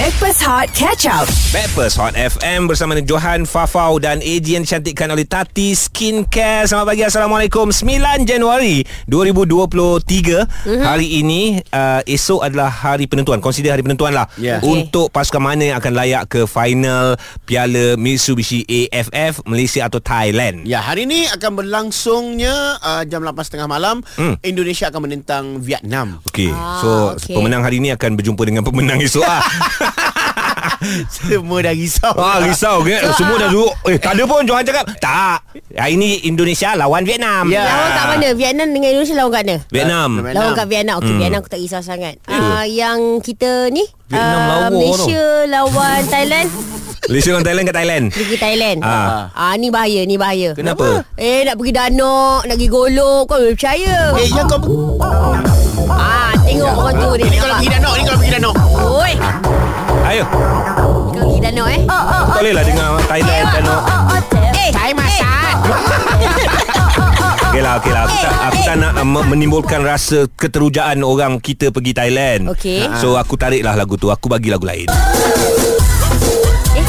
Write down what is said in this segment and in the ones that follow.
Backpass Hot Catch Up. Backpast Hot FM bersama dengan Johan Fafau dan AJ yang dicantikkan oleh Tati Skincare. Selamat pagi Assalamualaikum. 9 Januari 2023. Mm-hmm. Hari ini uh, esok adalah hari penentuan. Consider hari penentuan lah. Ya. Okey. Untuk pasukan mana yang akan layak ke final Piala Mitsubishi AFF Malaysia atau Thailand. Ya, hari ini akan berlangsungnya uh, jam 8.30 malam. Hmm. Indonesia akan menentang Vietnam. Okey. Ah, so okey. pemenang hari ini akan berjumpa dengan pemenang esok ah. Semua dah risau. Ah risau ke? Semua dah duduk. Eh tak ada pun Johan cakap. Tak. Hari ini Indonesia lawan Vietnam. Ya. Lawan kat mana? Vietnam dengan Indonesia lawan kat mana? Vietnam. Vietnam. Lawan kat Vietnam. Okey, Hmm. Vietnam aku tak risau sangat. Ah yang kita ni Vietnam ah, lawa Malaysia lawan Thailand Malaysia lawan Thailand ke Thailand? pergi Thailand. Ah. Ah ni bahaya, ni bahaya. Kenapa? Eh nak pergi danok, nak pergi golok, kau boleh percaya. Eh, yang kau Ah tengok orang tu ni. Ini kalau pergi danok, ni kalau pergi danok. Oi, Ayo. kau pergi danok eh. Tak boleh lah dengar Thailand dan Eh, saya masak. Okey lah, okey lah. Aku tak, aku tak nak uh, me- menimbulkan rasa keterujaan orang kita pergi Thailand. Okey. So aku tarik lah lagu tu. Aku bagi lagu lain. Eh,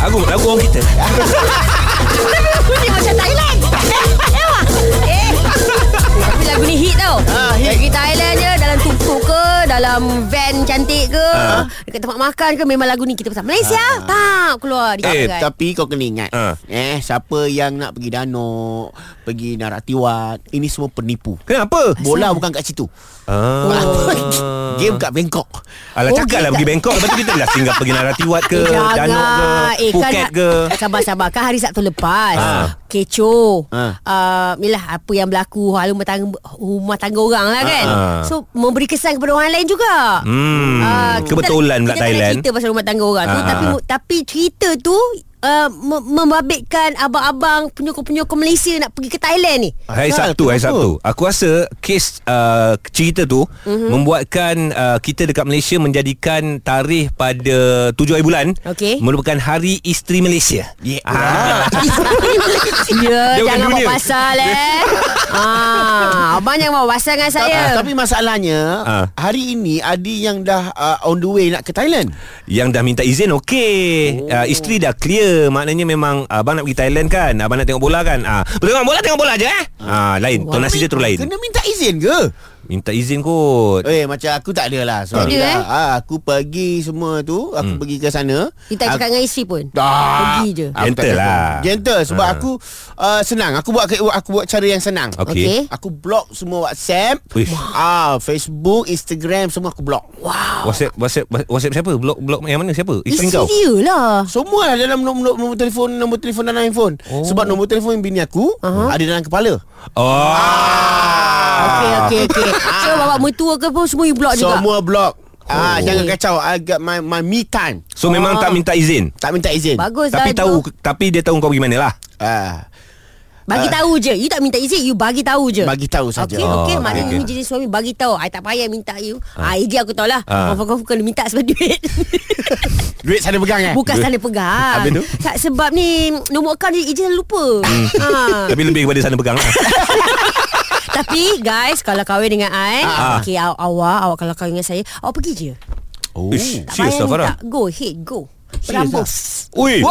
Lagu lagu orang kita. ni macam Thailand. Eh. Tapi lagu ni hit tau. Ah, dalam van cantik ke, Ah. dekat tempat makan ke memang lagu ni kita pesan. Malaysia tak keluar di Eh, eh, Tapi kau kena ingat Ah. Eh siapa yang nak pergi danok Pergi Naratiwat Ini semua penipu Kenapa? Bola bukan kat situ Ah. Game kat Bangkok Alah Oh, cakap lah pergi Bangkok Lepas tu kita dah singgah pergi Naratiwat ke Danok ke Phuket ke Sabar-sabar Kan hari Sabtu lepas Ah. Kecoh Ah. uh, Yalah apa yang berlaku Hal rumah tangga Rumah tangga orang lah kan Ah. So memberi kesan kepada orang lain juga Hmm, Ah, kita- kebetulan pula kita tak Thailand. cerita pasal rumah tangga orang tu Ah. Tapi tapi cerita tu Uh, mem- membabitkan abang-abang penyokong-penyokong Malaysia nak pergi ke Thailand ni. Hari Asal? Sabtu, hari? Sabtu. Aku rasa kes uh, cerita tu Mhm. mm-hmm. membuatkan uh, kita dekat Malaysia menjadikan tarikh pada 7 hari bulan Okey. merupakan Hari Isteri Malaysia. Ya. Ah. Ya, jangan bawa pasal eh. ah, abang jangan bawa pasal dengan Ah, saya. Tapi masalahnya Ah. Hari ini Ada yang dah uh, On the way nak ke Thailand Yang dah minta izin okey. Oh. Uh, isteri dah clear. Maknanya memang abang nak pergi Thailand kan. Abang nak tengok bola kan. Ah, tengok bola tengok bola je eh. Ah, lain. Tonasi dia terus lain. Kena minta izin ke? Minta izin kot. Eh macam aku tak ada lah Sorry Tak ada, lah eh? ah, Aku pergi semua tu Aku hmm. pergi ke sana Kita tak cakap dengan isteri pun. Dah. Pergi je. Aku tak Gentle lah. Gentle sebab Ha. aku uh, senang. Aku buat aku buat cara yang senang. Okey. Okey. Aku block semua WhatsApp, Uish. ah Facebook, Instagram semua aku block. Wow. WhatsApp WhatsApp WhatsApp siapa? Blok blok yang mana siapa? Isteri Isteri kau. dia lah. Semua lah dalam nombor, nombor telefon nombor telefon dalam handphone. Oh. Sebab nombor telefon bini aku uh-huh. ada dalam kepala. Oh. Okey okey okey. So bawa mertua ke pun semua you block juga. Semua block. Ah Oh. jangan kacau. I got my my me time. So memang tak minta izin. Tak minta izin. Bagus Tapi dah tahu tu. tapi dia tahu kau pergi mana lah. Ah Bagi tahu je. You tak minta izin, you bagi tahu je. bagi tahu saja. Okey okey Oh, maknanya okey, you jenis suami bagi tahu. I tak payah minta you. Ah idea aku tahu lah. Ah. Kau kau kena minta sebab duit. Duit sana pegang eh? Bukan sana pegang. Habis tu? Tak sebab ni nombor akaun dia Ijaz lupa. ha. Tapi lebih kepada sana pegang lah. Tapi guys Kalau kahwin dengan I Ah. Okay aw- awak Awak kalau kahwin dengan saya Awak pergi je Oh. Ish, Tak payah lah Farah. minta Go ahead go Berambus Ui.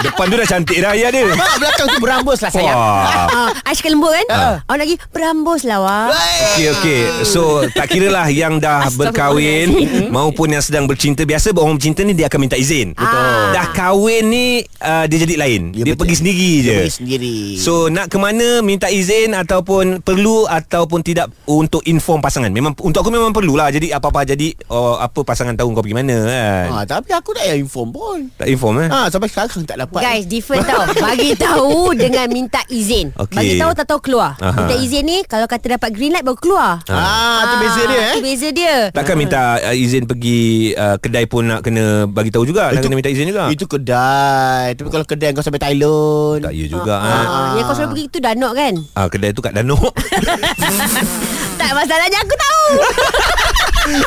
Depan tu dah cantik dah ya dia. Mak belakang tu berambus lah sayang. Wah. Ah, I cakap lembut kan Ah. Awak nak pergi Berambus lah awak Okey okey. So tak kira lah yang dah berkahwin maupun yang sedang bercinta biasa orang bercinta ni dia akan minta izin. Betul. Dah kahwin ni uh, dia jadi lain. Ya, dia betul. pergi sendiri Dia je. pergi sendiri. So nak ke mana minta izin ataupun perlu ataupun tidak untuk inform pasangan. Memang untuk aku memang perlulah. Jadi apa-apa jadi oh, apa pasangan tahu kau pergi mana kan. Ha, tapi aku tak payah inform pun. Tak inform eh. Ha, sampai sekarang tak dapat. Guys different tau Bagi tahu Dengan minta izin Okey. Bagi tahu tak tahu keluar Aha. Minta izin ni Kalau kata dapat green light Baru keluar Ah, tu beza dia eh. Itu beza dia Takkan minta uh, izin pergi uh, kedai pun nak kena bagi tahu juga. Nak kena minta izin juga. Itu kedai. Tapi kalau kedai kau sampai Thailand. tak ya juga. Ah, Ah. Yang kau selalu pergi tu danok kan Ah, kedai tu kat Danok. Tak masalahnya aku tahu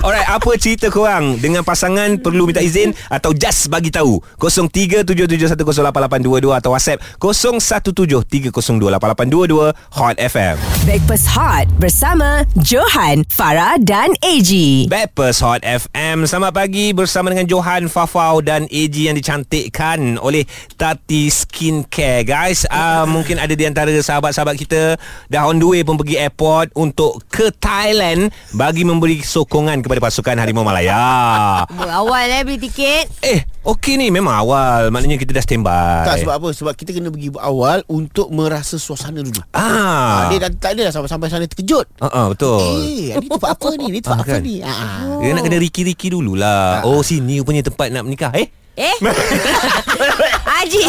Alright, apa cerita korang dengan pasangan perlu minta izin atau just bagi tahu? 0377108822 atau WhatsApp 0173028822 Hot FM. Breakfast Hot bersama Johan, Farah dan AG. Backpers Hot FM Selamat pagi bersama dengan Johan Fafau dan AG yang dicantikkan oleh Tati Skincare Guys, uh, mungkin ada di antara sahabat-sahabat kita dah on the way pun pergi airport untuk ke Thailand bagi memberi sokongan kepada pasukan Harimau Malaya. Awal eh beli tiket Eh, okey ni memang awal. Maknanya kita dah standby. Tak sebab apa Sebab kita kena pergi awal Untuk merasa suasana dulu Ah. Ah, dia dah, tak ada dah sampai-sampai sana terkejut. Uh, uh, betul. Eh, ni tempat apa ni? Ni tempat Ah, apa kan? ni? Ah, ah. Dia nak kena riki-riki dululah. Oh, sini rupanya tempat nak menikah. Eh? Eh Haji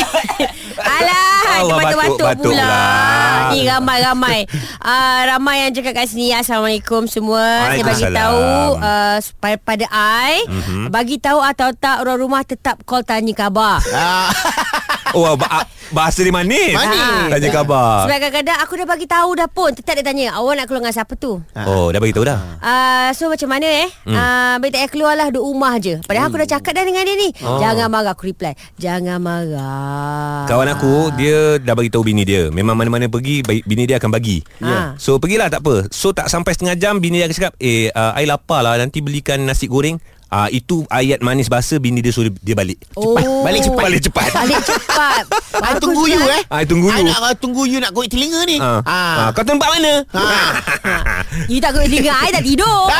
Alah Allah, Batuk-batuk batuk pula pula. Ni ramai-ramai uh, Ramai yang cakap kat sini Assalamualaikum semua Saya bagi tahu uh, pada, pada I mm-hmm. Bagi tahu atau tak Orang rumah tetap call tanya khabar. Oh, ba- bahasa dia manis. Manis. Tanya khabar. Sebab kadang-kadang aku dah bagi tahu dah pun. Tetap dia tanya Awak nak keluar dengan siapa tu? Oh, dah bagi tahu dah. Uh, so macam mana eh? Hmm. uh, Baik tak payah keluar lah Duduk rumah je. Padahal aku dah cakap dah dengan dia ni. Oh. Jangan marah Aku reply. Jangan marah. Kawan aku Dia dah bagi tahu bini dia. Memang mana-mana pergi Bini dia akan bagi. Ya. So pergilah tak apa. So tak sampai setengah jam Bini dia akan cakap Eh uh, I lapar lah. Nanti belikan nasi goreng uh, Itu ayat manis bahasa Bini dia suruh dia balik Oh. Balik cepat. Balik cepat Balik cepat I Bagus tunggu you eh. I tunggu you. I nak ah, tunggu you nak goit telinga ni. Ah. Ah, Kau tempat mana? Ah. You tak kena dengar I tak tidur ah.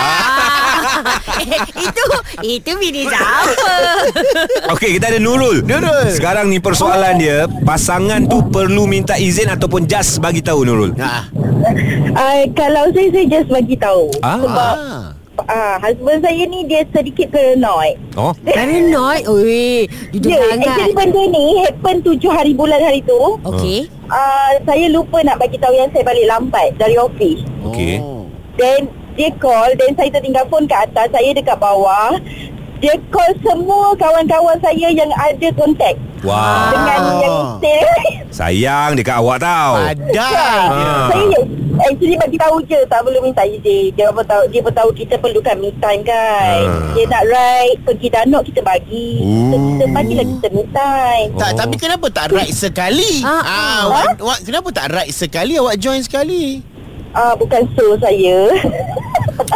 eh, Itu Itu bini siapa Okey, kita ada Nurul. Nurul. Sekarang ni persoalan dia, pasangan tu perlu minta izin ataupun just bagi tahu Nurul. Ah. Uh, kalau saya saya just bagi tahu Ah. sebab ah husband saya ni dia sedikit paranoid. Oh. Paranoid Oi Duduk Dia actually sangat benda ni happen tujuh hari bulan hari tu. Okey Uh, saya lupa nak bagi tahu yang saya balik lambat dari office. Okey. Oh. Then dia call dan saya tertinggal phone kat atas, saya dekat bawah. Dia call semua kawan-kawan saya yang ada kontak Wah. dengan Ah. yang stay. Sayang dekat awak tau. Ada. Ah. Saya actually bagi tahu je tak perlu minta izin. Dia pun tahu dia pun tahu kita perlukan me time kan. Ah. Dia nak ride pergi danok kita bagi. So, kita bagilah kita me time. Tak, Oh. tapi kenapa tak right sekali? Ah, Ah, ah. awak, awak, kenapa tak right sekali awak join sekali? Ah uh, bukan so saya.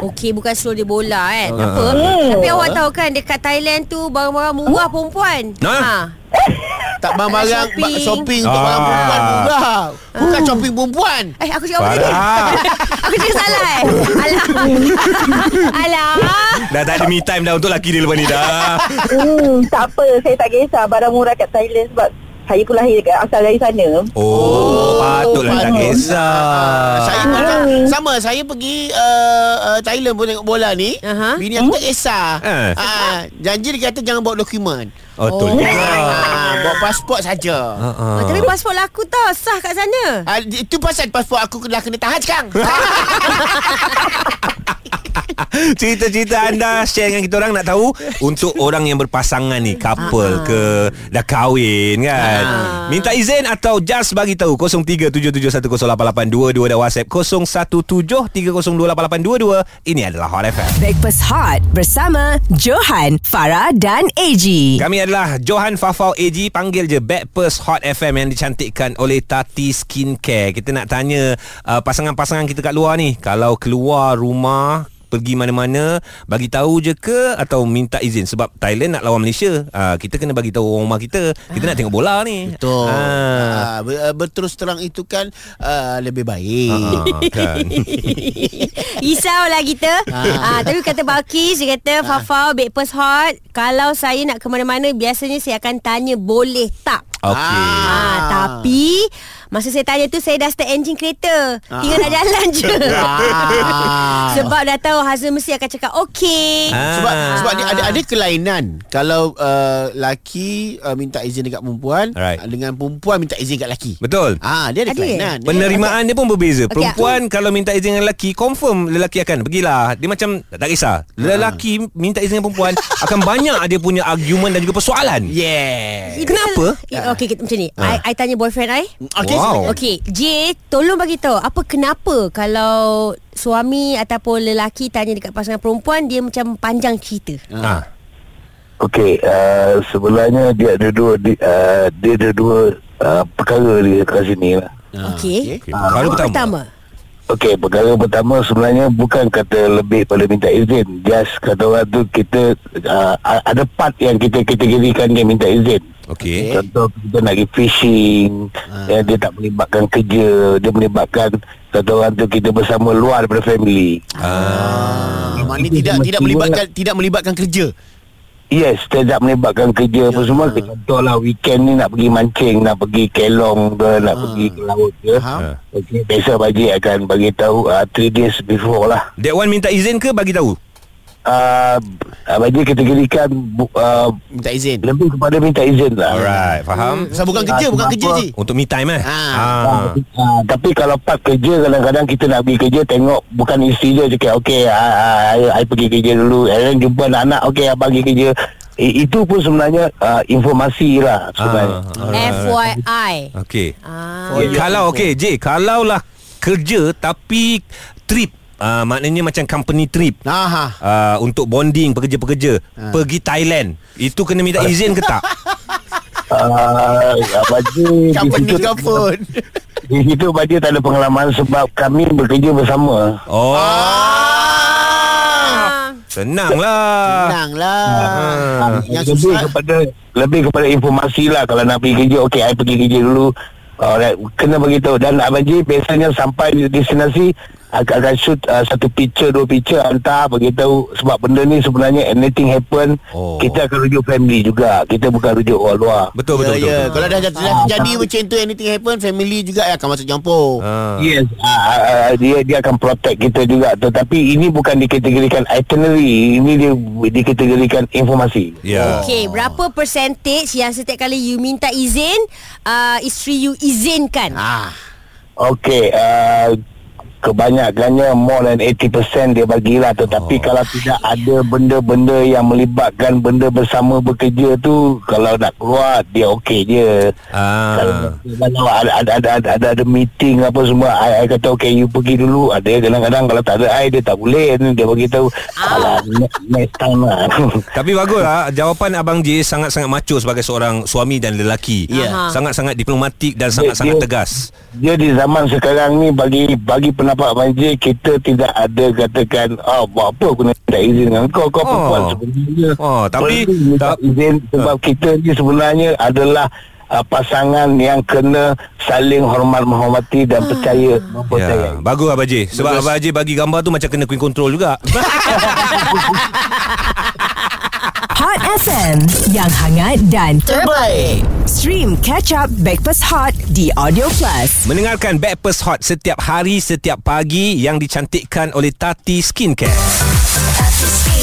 Okey bukan slow dia bola kan Ah. Apa Hmm. Tapi awak tahu kan Dekat Thailand tu Barang-barang murah perempuan Nah. ha. Tak barang-barang Shopping. shopping, shopping untuk Ah. barang perempuan murah. Bukan shopping perempuan. Eh aku cakap apa tadi. Aku cakap salah eh Alah Alah Dah tak ada me time dah untuk laki dia lepas ni dah. hmm, tak apa, saya tak kisah barang murah kat Thailand sebab saya pun lahir dekat asal dari sana. Oh, patutlah tak kisah. Ah, saya pun kan, sama saya pergi uh, uh, Thailand pun tengok bola ni. Aha. Bini aku tak kisah. Eh. Ah, janji dia kata jangan bawa dokumen. Oh, betul Oh. juga. Ah, bawa pasport saja. Ah, ah. oh, Tapi pasport laku tau Sah kat sana Ah, itu pasal pasport aku dah kena tahan sekarang. Cerita-cerita anda share dengan kita orang nak tahu untuk orang yang berpasangan ni. Couple ke dah kahwin kan. Minta izin atau just bagi tahu 0377108822 dan WhatsApp 0173028822 ini adalah Hot FM. Breakfast Hot bersama Johan, Farah dan AG. Kami adalah Johan Fafau AG Panggil je Backpers Hot FM Yang dicantikkan oleh Tati Skincare. Kita nak tanya uh, Pasangan-pasangan kita kat luar ni. Kalau keluar rumah pergi mana-mana bagi tahu je ke atau minta izin sebab Thailand nak lawan Malaysia uh, kita kena bagi tahu orang rumah kita kita nak tengok bola ni Betul. Ah. Ah, ber- uh, berterus terang itu kan uh, lebih baik. Ah, kan Risaulah kita ah. Tapi kata Balkis Dia kata Fafau Breakfast hot Kalau saya nak ke mana-mana Biasanya saya akan tanya Boleh tak Okey. Ah, tapi masa saya tanya tu saya dah start engine kereta. Tinggal nak jalan je. Ah. Sebab dah tahu husband mesti akan cakap okey. Ah. Sebab sebab dia ada ada kelainan kalau uh, laki uh, minta izin dekat perempuan Alright. uh, dengan perempuan minta izin kat laki. Betul Ah dia ada, Ada, kelainan. Dia- Penerimaan dia pun berbeza. Okey, Perempuan kalau minta izin dengan lelaki, confirm lelaki akan pergilah. Dia macam tak kisah. Lelaki minta izin dengan perempuan akan banyak dia punya argument dan juga persoalan. Yeah. Kenapa? Eh, Okey kita macam ni. I, I tanya boyfriend I. Okey. Wow. Okey, J, tolong bagi tahu apa kenapa kalau suami ataupun lelaki tanya dekat pasangan perempuan dia macam panjang cerita. Ha. Okey, uh, sebenarnya dia ada dua di, uh, dia ada dua uh, perkara di kat sini lah. Okey. Okay. Perkara Apa pertama. pertama? Okey, perkara pertama sebenarnya bukan kata lebih pada minta izin. Just kata orang tu kita uh, ada part yang kita kategorikan dia minta izin. Okey. Contoh kita nak pergi fishing, ya, dia tak melibatkan kerja, dia melibatkan kata orang tu kita bersama luar daripada family. Ah. Maknanya tidak tidak melibatkan tidak melibatkan kerja. Yes, tidak melibatkan kerja apa semua. Contoh lah weekend ni nak pergi mancing, nak pergi kelong ke, nak pergi ke laut ke. Faham? Okay, biasa baji akan bagi tahu uh, 3 days before lah. That one minta izin ke bagi tahu? Uh, baji kategorikan bu- uh, Minta izin. lebih kepada minta izin lah. Alright, faham? Pasal bukan kerja, Ah, bukan kerja je. Untuk me time eh? Ah. Ah, ah, tapi kalau part kerja kadang-kadang kita nak pergi kerja tengok bukan isteri dia cakap okey ah, ah, I pergi kerja dulu and then jumpa anak-anak okey abang pergi kerja I, itu pun sebenarnya uh, informasi lah sebenarnya Ah. FYI. Okey. Ah. Oh, kalau okey J, kalau lah kerja tapi trip uh, maknanya macam company trip. Ha ha. Uh, untuk bonding pekerja-pekerja pergi Thailand itu kena minta izin ke tak? uh, Baji di Company situ, kau pun. di situ Baji tak ada pengalaman sebab kami bekerja bersama Oh, Ah. senanglah. Senanglah. Ah, Yang lebih susah kepada lebih kepada informasi lah kalau nak pergi kerja okey I pergi kerja dulu Alright, kena bagi tahu dan Abang Ji biasanya sampai di destinasi akan, akan shoot uh, satu picture dua picture hantar bagi tahu sebab benda ni sebenarnya anything happen Oh. kita akan rujuk family juga kita bukan rujuk orang luar Betul betul ya, betul. ya. betul. Kalau dah, dah, dah terjadi macam tu anything happen family juga akan masuk campur. Ah. Yes, uh, uh, dia dia akan protect kita juga tetapi ini bukan dikategorikan itinerary ini dia dikategorikan informasi Ya. Okey, berapa percentage yang setiap kali you minta izin, uh, isteri you izinkan? Ah. Okey, uh, kebanyakannya more than 80% dia bagilah tetapi oh. kalau tidak ada benda-benda yang melibatkan benda bersama bekerja tu kalau nak keluar dia okey je. Kalau, Ah. kalau ada ada ada ada, ada, ada meeting apa semua I, I kata okey you pergi dulu ada kadang-kadang kalau tak ada I dia tak boleh dia bagi tahu alah next, next time lah. Tapi bagus lah Jawapan Abang J Sangat-sangat macho Sebagai seorang suami dan lelaki Ya. Aha. Sangat-sangat diplomatik Dan sangat-sangat dia- tegas dia di zaman sekarang ni bagi bagi pendapat Banjir kita tidak ada katakan oh buat apa aku nak minta izin dengan kau? Kau Oh. perempuan sebenarnya. Oh, tapi- tak- izin sebab kita ni sebenarnya adalah uh, pasangan yang kena saling hormat menghormati dan percaya. Mempercayai Ya, bagus Abang J Sebab. Abang J bagi gambar tu Macam kena queen control juga Hot FM Yang hangat dan Terbaik. Stream Catch Up Backpass Hot Di Audio Plus. Mendengarkan Backpast Hot Setiap hari Setiap pagi Yang dicantikkan oleh Tati Skincare. Tati Skincare,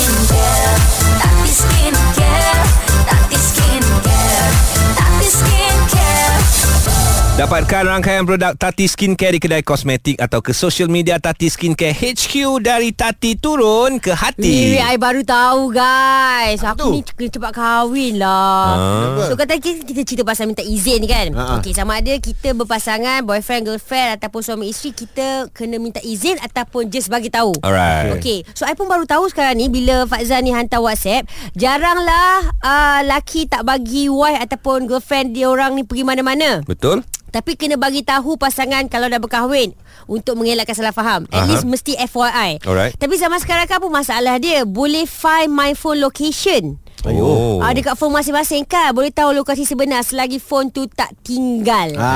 Dapatkan rangkaian produk Tati Skincare di kedai kosmetik atau ke social media Tati Skincare HQ dari Tati turun ke hati. Ni I baru tahu guys Aku tu? ni kena cepat kahwin lah Ah. So kata kita, kita cerita pasal minta izin ni kan Ah, ah. Okey sama ada kita berpasangan Boyfriend, girlfriend Ataupun suami isteri Kita kena minta izin Ataupun just bagi tahu Alright. Okey So I pun baru tahu sekarang ni Bila Fazan ni hantar whatsapp Jaranglah uh, Laki tak bagi wife Ataupun girlfriend dia orang ni Pergi mana-mana Betul? Tapi kena bagi tahu pasangan kalau dah berkahwin untuk mengelakkan salah faham. At Aha. least mesti FYI. Alright. Tapi zaman sekarang kan apa masalah dia? Boleh find my phone location. Oh. Ah dekat phone masing-masing kan boleh tahu lokasi sebenar selagi phone tu tak tinggal. Ah.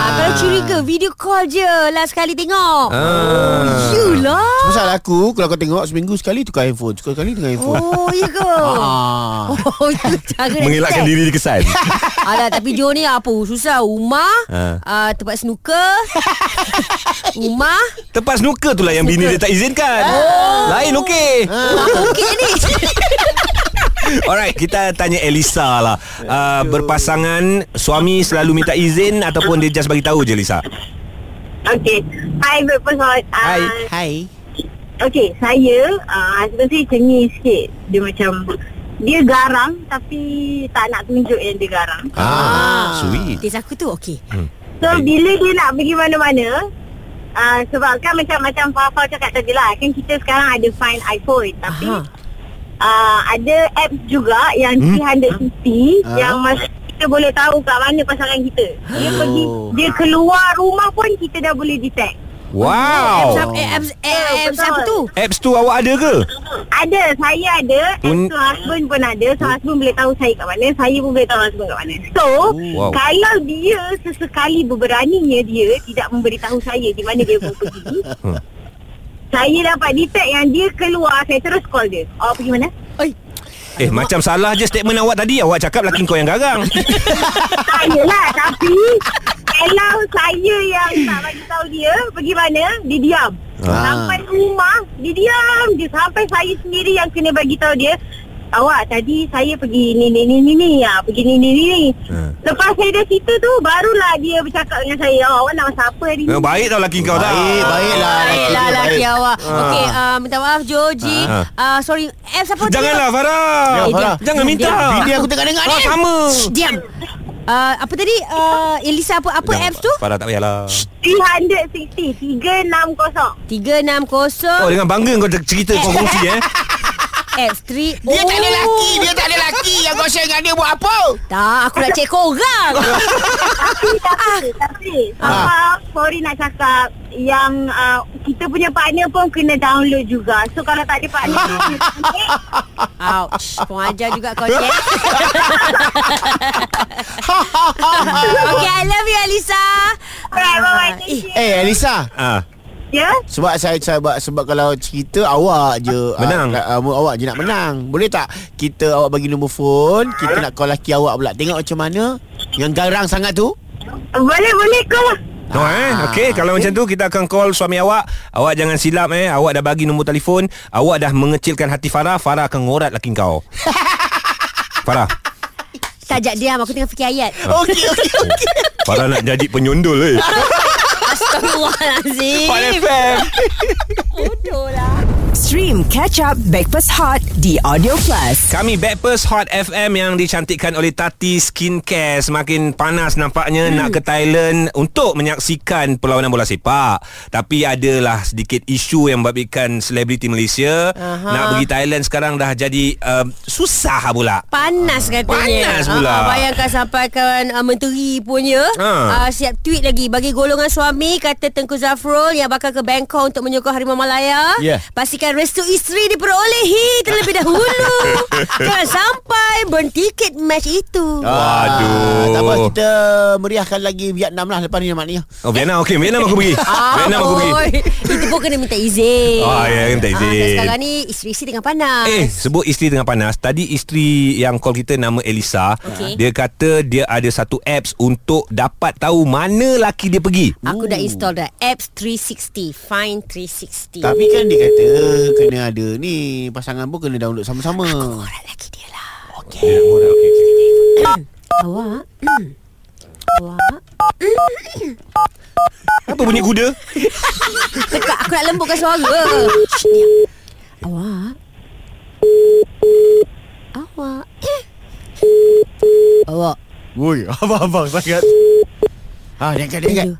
Ah. kalau curiga video call je lah sekali tengok. Ah. You lah. Pasal aku kalau kau tengok seminggu sekali tukar handphone, sekali tukar handphone. Oh, ya ke? Ah. Oh, itu cara Mengelakkan diri dikesan. Alah tapi Joe ni apa susah rumah Ha. uh, tempat snooker rumah Tempat snooker tu lah yang bini dia tak izinkan. Lain okey. ah. okey ni Alright, kita tanya Elisa lah. Uh, berpasangan, suami selalu minta izin ataupun dia just bagi tahu je Lisa? Okey. Hi, Hot. Uh, Hai. Hai. Okey, saya uh, husband saya cengih sikit. Dia macam dia garang tapi tak nak tunjuk yang dia garang. Ah, sweet. Kes aku tu okey Hmm. So bila dia nak pergi mana-mana uh, Sebab kan macam-macam Fafau cakap tadi lah Kan kita sekarang ada Find iPhone Tapi Aha. Uh, Ada apps juga Yang Hmm? 360 Ah. Yang masa kita boleh tahu kat mana pasangan kita Dia Oh. pergi Dia keluar rumah pun Kita dah boleh detect Wow Apps, eh, apps, eh, apps apa tu? Apps tu awak ada ke? Ada Saya ada Pun- Apps tu husband pun ada So husband boleh tahu saya kat mana Saya pun boleh tahu husband kat mana So Wow. Kalau dia Sesekali berberaninya dia Tidak memberitahu saya Di mana dia mau pergi Hmm. Saya dapat detect yang dia keluar Saya terus call dia. Awak pergi mana? Eh macam salah je statement awak tadi. Awak cakap laki kau yang garang. Ah, yelah Tapi Kalau saya yang tak bagi tahu dia Pergi mana? Dia diam. Ah. Sampai rumah Dia diam je. Sampai saya sendiri yang kena bagi tahu dia Awak tadi saya pergi ni ni ni ni ni ya, Pergi ni ni ni ni Hmm. Lepas saya dah cerita tu Barulah dia bercakap dengan saya. Oh awak nak masak apa hari ni? Eh, Baik tau laki kau tak Baik, baiklah. Baiklah Laki laki baik. awak. Okey uh, Minta maaf Joji Ah. uh, Sorry. Apps apa tu? Janganlah Farah. Ya, Farah. Jangan minta. Bini aku tengah dengar Ah, ni sama. Shh, Diam. Uh, Apa tadi? Uh, Elisa apa Apa Jangan, apps tu? Farah tak payahlah. 360 360 360 Oh dengan bangga kau cerita kau kongsi eh Apps 3 Dia tak ada laki Dia tak ada laki Yang kau share dengan dia buat apa? Tak aku nak cek korang Tapi tapi Tapi Apa Sorry nak cakap Yang uh, Kita punya partner pun Kena download juga. So kalau tak ada partner Ouch Kau ajar juga kau cek Okay I love you Elisa Alright bye bye Eh, Thank you. Eh Elisa ah. Ya? Sebab saya sebab sebab kalau cerita awak je Menang. uh, uh, awak je nak menang. Boleh tak kita awak bagi nombor phone, kita nak call laki awak pula. Tengok macam mana yang garang sangat tu. Boleh boleh kau Oh eh? Okey Kalau macam tu Kita akan call suami awak. Awak jangan silap eh? Awak dah bagi nombor telefon. Awak dah mengecilkan hati Farah. Farah akan ngorat laki kau. Farah. Sekejap diam Aku tengah fikir ayat. Okey okey okey. Farah nak jadi penyondol eh Astagfirullahalazim Pak FM Bodoh lah Stream Catch Up Backpass Hot di Audio Plus. Kami Backpast Hot FM yang dicantikkan oleh Tati Skincare Semakin panas nampaknya hmm. nak ke Thailand untuk menyaksikan perlawanan bola sepak Tapi adalah sedikit isu yang membabitkan selebriti Malaysia Aha. Nak pergi Thailand sekarang dah jadi uh, susah pula Panas katanya Panas pula. Ah, Bayangkan sampaikan uh, Menteri punya Ha. uh, Siap tweet lagi Bagi golongan suami Kata Tengku Zafrul Yang bakal ke Bangkok Untuk menyokong Harimau Malaya Ya. Pastikan restu isteri diperolehi Terlebih dahulu. Jangan sampai Bertiket match itu. Waduh. Tak apa kita meriahkan lagi Vietnam lah lepas ni maknanya. Oh Vietnam okey Vietnam aku pergi. Vietnam aku pergi. Itu pun kena minta izin. Oh, ya, minta izin. Ah, dan Sekarang ni Isteri-isteri tengah panas. Eh sebut isteri tengah panas. Tadi isteri yang call kita Nama Elisa. Okey. Dia kata Dia ada satu apps Untuk dapat tahu Mana laki dia pergi. Aku dah install dah Apps 360 Find 360 Tapi kan dia kata kena ada ni pasangan pun kena download sama-sama. Orang lelaki dia lah okay. okay. Awak hmm. Awak Apa bunyi kuda Dekat aku nak lembutkan suara. Awak Awak Awak Woi, abang-abang sangat. Ah, dia angkat, dia angkat.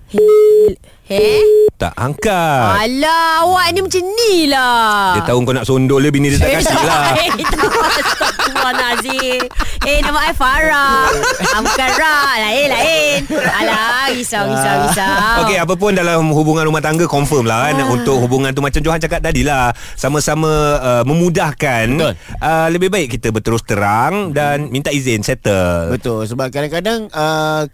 Heh Tak angkat. Alah awak ni macam ni lah. Dia tahu kau nak sondol dia Bini dia tak kasih lah. Eh tak. Astagfirullahaladzim Eh nama I Farah. Ah, Bukan Ra Lain lain. Alah Risau risau risau. Okey, apa pun dalam hubungan rumah tangga confirm lah kan untuk hubungan tu macam Johan cakap tadi lah. Sama-sama uh, memudahkan Betul. uh, lebih baik kita berterus terang dan minta izin settle. Betul sebab kadang-kadang uh,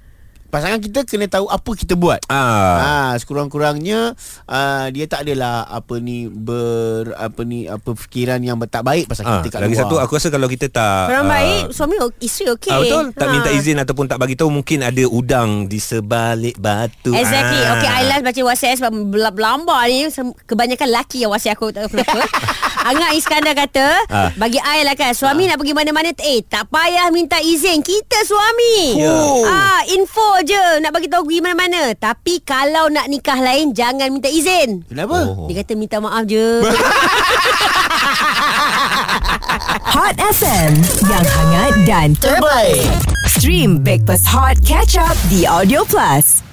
pasangan kita kena tahu apa kita buat. Ah. Ah, sekurang-kurangnya uh, dia tak adalah apa ni ber apa ni apa fikiran yang tak baik pasal Ah, kita kat lagi luar. satu aku rasa kalau kita tak Orang ah, baik Suami isteri okey Ah, betul Tak Ha. minta izin Ataupun tak bagi tahu Mungkin ada udang Di sebalik batu Exactly Ah. Okay I last baca WhatsApp Sebab berlambar ni Kebanyakan laki yang WhatsApp aku Tak tahu kenapa Angga Iskandar kata Ah. Bagi I lah kan Suami nak pergi mana-mana Eh tak payah minta izin Kita suami Oh. ah, Info je Nak bagi tahu pergi mana-mana Tapi kalau nak nikah lain Jangan minta izin Kenapa? Oh. Dia kata minta maaf je Hot FM yang hangat dan Terbaik. stream Backpass Hot Catch Up di Audio Plus.